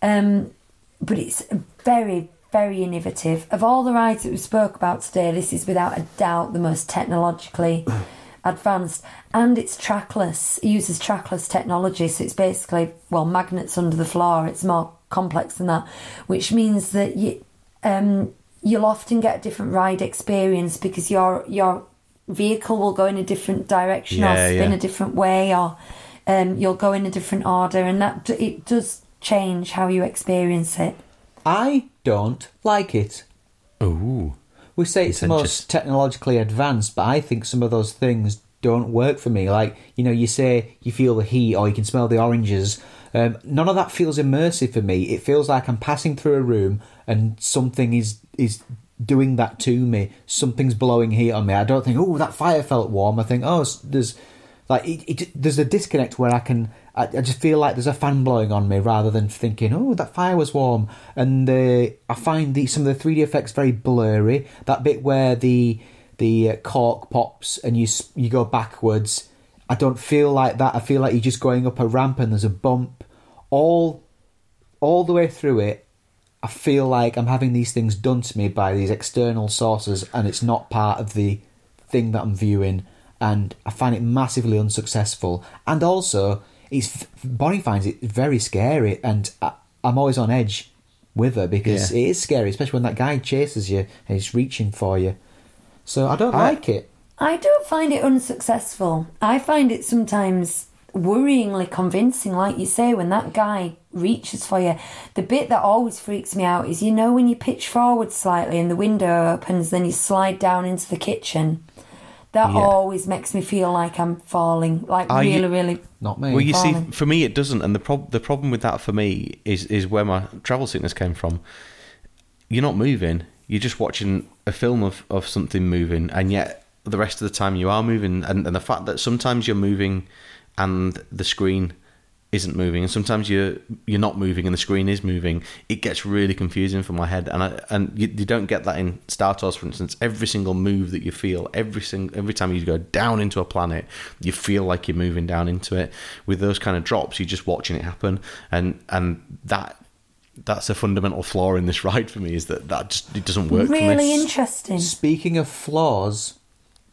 Um, but it's very very innovative. Of all the rides that we spoke about today, this is without a doubt the most technologically <clears throat> advanced, and it's trackless. It uses trackless technology, so it's basically well magnets under the floor. It's more complex than that, which means that you um, you'll often get a different ride experience because your your vehicle will go in a different direction Yeah, or spin yeah. a different way or um, you'll go in a different order and that it does change how you experience it I don't like it. Ooh. We say it's the most technologically advanced, but I think some of those things don't work for me. Like, you know, you say you feel the heat or you can smell the oranges. Um, none of that feels immersive for me. It feels like I'm passing through a room and something is is doing that to me. Something's blowing heat on me. I don't think, oh, that fire felt warm. I think, oh, there's like it, it, there's a disconnect where I can. I, I just feel like there's a fan blowing on me rather than thinking, oh, that fire was warm. And uh, I find the, some of the 3D effects very blurry. That bit where the the uh, cork pops and you you go backwards. I don't feel like that. I feel like you're just going up a ramp and there's a bump. All all the way through it, I feel like I'm having these things done to me by these external sources, and it's not part of the thing that I'm viewing. And I find it massively unsuccessful. And also, it's Bonnie finds it very scary, and I, I'm always on edge with her because Yeah. it is scary, especially when that guy chases you and he's reaching for you. So I don't I- like it. i don't find it unsuccessful i find it sometimes worryingly convincing like you say when that guy reaches for you the bit that always freaks me out is you know when you pitch forward slightly and the window opens then you slide down into the kitchen that Yeah. always makes me feel like i'm falling like Are you- really really Not me. Well, you see, for me, it doesn't, and the prob- the problem with that for me is is where my travel sickness came from. You're not moving; you're just watching a film of, of something moving, and yet the rest of the time you are moving, and, and the fact that sometimes you're moving and the screen isn't moving, and sometimes you're you're not moving and the screen is moving, it gets really confusing for my head, and I and you, you don't get that in Star Tours, for instance. Every single move that you feel, every single every time you go down into a planet, you feel like you're moving down into it. With those kind of drops, you're just watching it happen, and and that that's a fundamental flaw in this <laughs> ride for me. Is that that just it doesn't work for Really me. interesting. Speaking of flaws,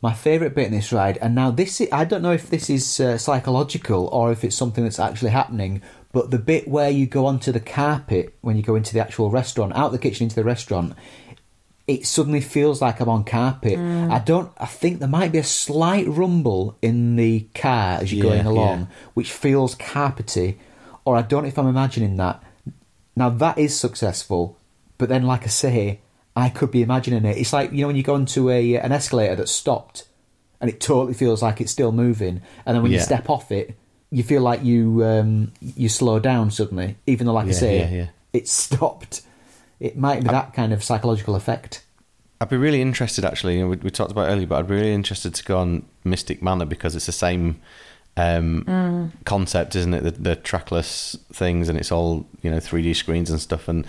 my favourite bit in this ride, and now this i don't know if this is uh, psychological or if it's something that's actually happening, but the bit where you go onto the carpet when you go into the actual restaurant, out the kitchen into the restaurant, it suddenly feels like I'm on carpet. I don't. I think there might be a slight rumble in the car as you're Yeah, going along, yeah. which feels carpety, or I don't know if I'm imagining that. Now that is successful, but then, like I say, I could be imagining it. It's like you know when you go into a an escalator that's stopped, and it totally feels like it's still moving, and then when you step off it, you feel like you um, you slow down suddenly, even though, like I say, yeah, yeah. it's <laughs> stopped. It might be that kind of psychological effect. I'd be really interested, actually. You know, we, we talked about it earlier, but I'd be really interested to go on Mystic Manor because it's the same um, concept, isn't it? The, the trackless things, and it's all you know, 3D screens and stuff, and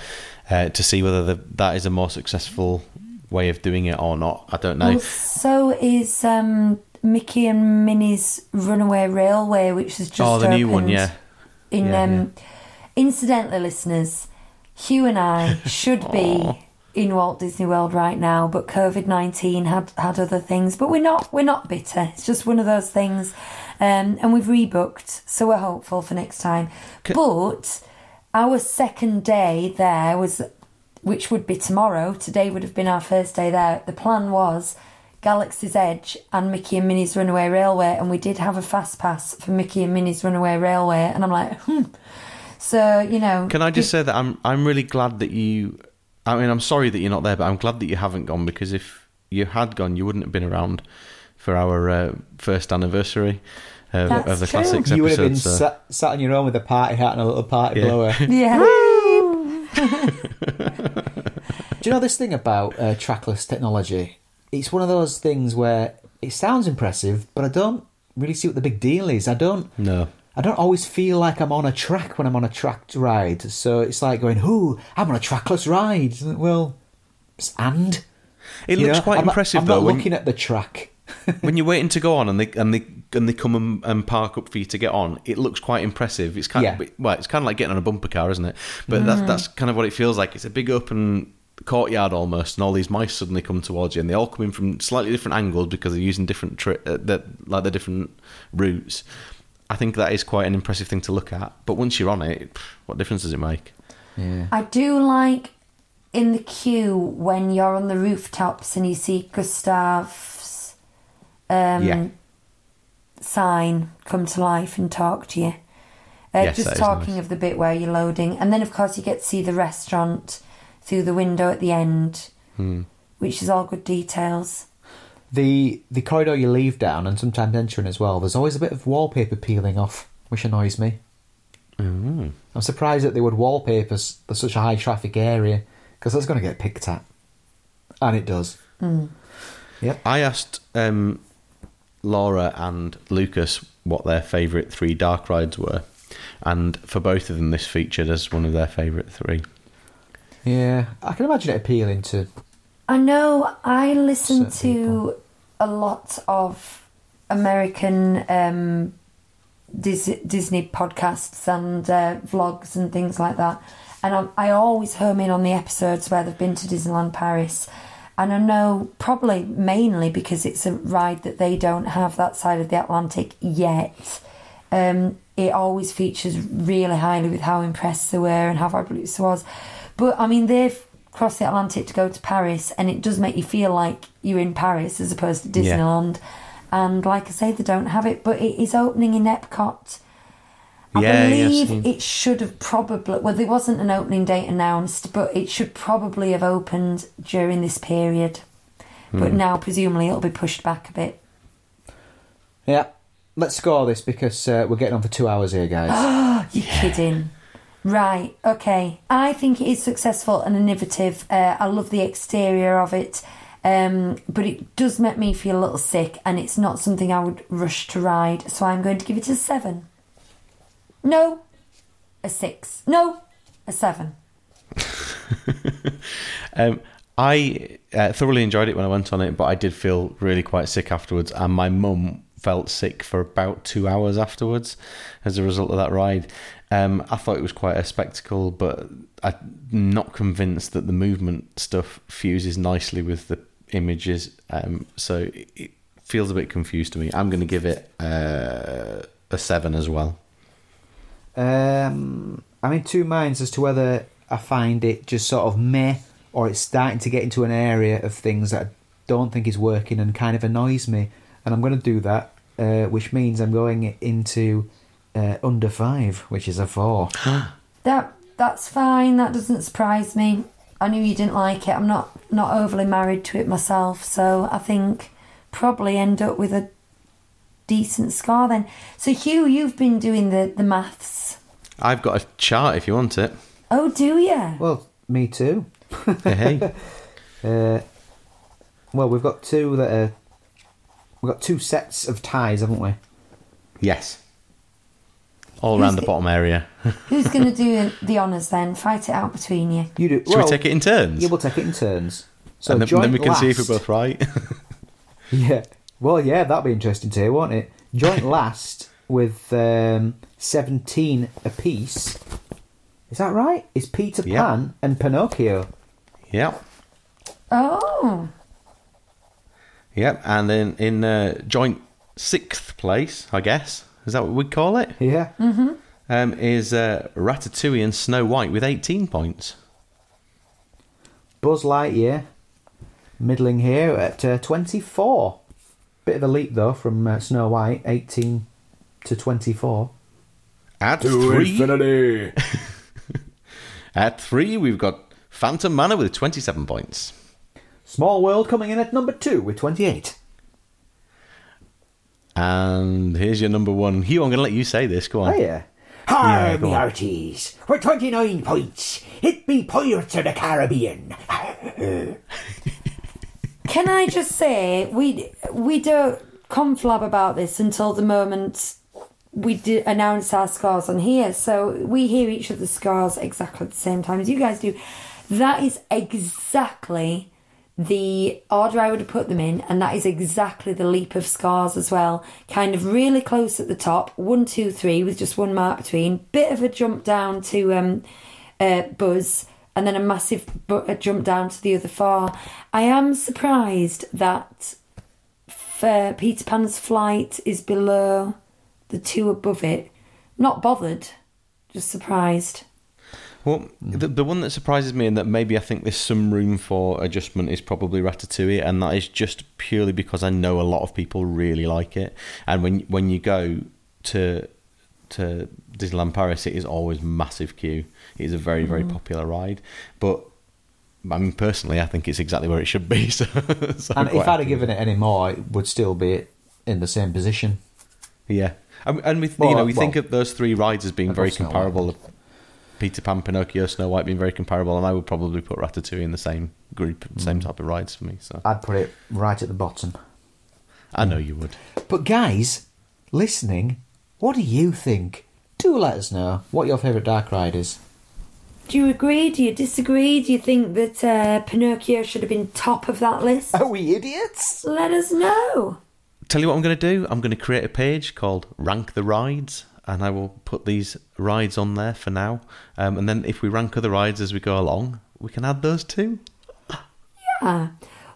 uh, to see whether the, that is a more successful way of doing it or not. I don't know. Well, so is um, Mickey and Minnie's Runaway Railway, which is just oh, the new one, yeah. In Yeah, um, incidentally, listeners, Hugh and I <laughs> should be in Walt Disney World right now, but COVID nineteen had had other things. But we're not we're not bitter. It's just one of those things, um, and we've rebooked, so we're hopeful for next time. but our second day there was, which would be tomorrow. Today would have been our first day there. The plan was. Galaxy's Edge and Mickey and Minnie's Runaway Railway, and we did have a fast pass for Mickey and Minnie's Runaway Railway, and I'm like, hmm. So you know, Can I just say that I'm I'm really glad that you. I mean, I'm sorry that you're not there, but I'm glad that you haven't gone because if you had gone, you wouldn't have been around for our uh, first anniversary of, That's of the true. classics you would have been episode. so- sat, sat on your own with a party hat and a little party Yeah. blower. <laughs> yeah, <laughs> Do you know this thing about uh, trackless technology? It's one of those things where it sounds impressive, but I don't really see what the big deal is. I don't. No. I don't always feel like I'm on a track when I'm on a tracked ride. So it's like going, "Ooh, I'm on a trackless ride." Well, and It You looks know, quite I'm not- impressive I'm though. not when- looking at the track. <laughs> when you're waiting to go on and they and they and they come and, and park up for you to get on, it looks quite impressive. It's kind Yeah. of well, it's kind of like getting on a bumper car, isn't it? But that's that's kind of what it feels like. It's a big open courtyard almost, and all these mice suddenly come towards you, and they all come in from slightly different angles because they're using different tri- uh, the, like the different routes. I think that is quite an impressive thing to look at. But once you're on it, what difference does it make? Yeah. I do like in the queue when you're on the rooftops and you see Gusteau's um, Yeah. sign come to life and talk to you. Uh, Yes, just talking nice. of the bit where you're loading, and then of course you get to see the restaurant through the window at the end, Hmm. which is all good details. The the corridor you leave down and sometimes entering as well. There's always a bit of wallpaper peeling off, which annoys me. Mm. I'm surprised that they would wallpaper such a high traffic area because that's going to get picked at, and it does. Yep. I asked um, Laura and Lucas what their favourite three dark rides were, and for both of them, this featured as one of their favourite three. Yeah, I can imagine it appealing to. I know I listen to people. a lot of American um, Dis- Disney podcasts and uh, vlogs and things like that. And I, I always home in on the episodes where they've been to Disneyland Paris. And I know probably mainly because it's a ride that they don't have that side of the Atlantic yet. Um, it always features really highly with how impressed they were and how fabulous it was. But I mean, they've crossed the Atlantic to go to Paris, and it does make you feel like you're in Paris as opposed to Yeah. Disneyland. And like I say, they don't have it, but it is opening in Epcot. I Yeah, yeah, believe seen- it should have probably well, there wasn't an opening date announced, but it should probably have opened during this period. But Hmm. now, presumably, it'll be pushed back a bit. Yeah, let's score this because uh, we're getting on for two hours here, guys. <gasps> You're kidding. Right, okay. I think it is successful and innovative. Uh, I love the exterior of it, um, but it does make me feel a little sick, and it's not something I would rush to ride, so I'm going to give it a seven. No, a six. No, a seven. <laughs> Um, I uh, thoroughly enjoyed it when I went on it, but I did feel really quite sick afterwards. And my mum felt sick for about two hours afterwards as a result of that ride. Um, I thought it was quite a spectacle, but I'm not convinced that the movement stuff fuses nicely with the images. Um, so it- feels a bit confused to me. I'm going to give it uh, a seven as well. Um, I'm in two minds as to whether I find it just sort of meh or it's starting to get into an area of things that I don't think is working and kind of annoys me. And I'm going to do that, uh, which means I'm going into uh, under five, which is a four. <gasps> That that's fine. That doesn't surprise me. I knew you didn't like it. I'm not not overly married to it myself, so I think probably end up with a decent score then. So Hugh, you've been doing the the maths. I've got a chart if you want it. Oh, do you? well, me too. Hey, <laughs> Uh, well, we've got two that are. We've got two sets of ties, haven't we? yes. All around the Who's- bottom area. <laughs> Who's going to do the honours then? Fight it out between you. You do. Should well, we take it in turns? Yeah, we'll take it in turns. So and then, joint then we can see if we're both right. <laughs> Yeah. Well, yeah, that'd be interesting to hear, won't it? Joint last with um, 17 apiece. Is that right? It's Peter Yeah. Pan and Pinocchio. yep. Oh, Yep. And then in uh, joint sixth place, I guess, is that what we'd call it? Yeah. Um, is uh, Ratatouille and Snow White with 18 points. Buzz Lightyear, middling here at uh, 24. Bit of a leap, though, from uh, Snow White, 18 to 24. At three, <laughs> at three, we've got Phantom Manor with 27 points. Small World coming in at number two with 28. And here's your number one. Hugh, I'm going to let you say this. Go on. Oh, yeah. Hi, Yeah, me go on. hearties. For 29 points, hit me Pirates of the Caribbean. <laughs> can I just say we we don't conflab about this until the moment we d- announce our scores on here. So we hear each other's scores exactly at the same time as you guys do. That is exactly the order I would have put them in, and that is exactly the leap of scores as well. Kind of really close at the top, one, two, three, with just one mark between. Bit of a jump down to um, uh, Buzz, and then a massive bu- a jump down to the other four. I am surprised that for Peter Pan's flight is below the two above it. Not bothered, just surprised. Well, the, the one that surprises me and that maybe I think there's some room for adjustment is probably Ratatouille, and that is just purely because I know a lot of people really like it. And when when you go to to Disneyland Paris, it is always massive queue. It is a very very mm-hmm. popular ride, but I mean personally, I think it's exactly where it should be. <laughs> So, so And if I'd have given it any more, it would still be in the same position. Yeah, and, and we, Well, you know, we well, think of those three rides as being very love Snow comparable. Peter Pan, Pinocchio, Snow White being very comparable, and I would probably put Ratatouille in the same group, Mm. same type of rides for me. So I'd put it right at the bottom. I know you would. But guys, listening, what do you think? Do let us know what your favourite dark ride is. Do you agree? Do you disagree? Do you think that uh, Pinocchio should have been top of that list? Are we idiots? Let us know. Tell you what I'm going to do. I'm going to create a page called Rank the Rides, and I will put these rides on there for now. Um, and then if we rank other rides as we go along, we can add those too. Yeah.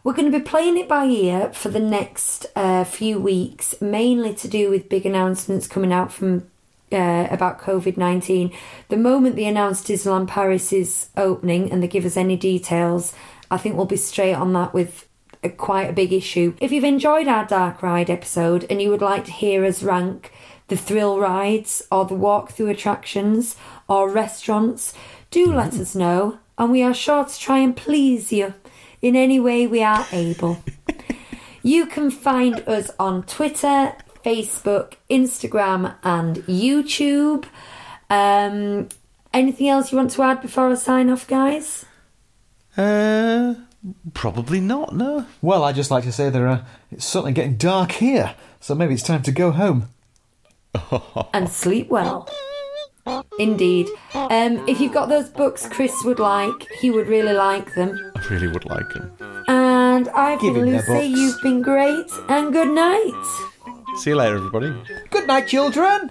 we're going to be playing it by ear for the next uh, few weeks, mainly to do with big announcements coming out from uh, about COVID 19. The moment they announce Disneyland Paris is opening and they give us any details, I think we'll be straight on that with a, quite a big issue. If you've enjoyed our Dark Ride episode and you would like to hear us rank the thrill rides or the walk-through attractions or restaurants, do let us know and we are sure to try and please you in any way we are able. <laughs> you can find us on Twitter, Facebook, Instagram, and YouTube. Um, anything else you want to add before I sign off, guys? Uh, probably not. No. Well, I'd just like to say there are. it's certainly getting dark here, so maybe it's time to go home. <laughs> and sleep well. Indeed. Um, if you've got those books Chris would like, he would really like them. I really would like them. And I've Give been Lucy, you've been great, and good night. See you later, everybody. Good night, children.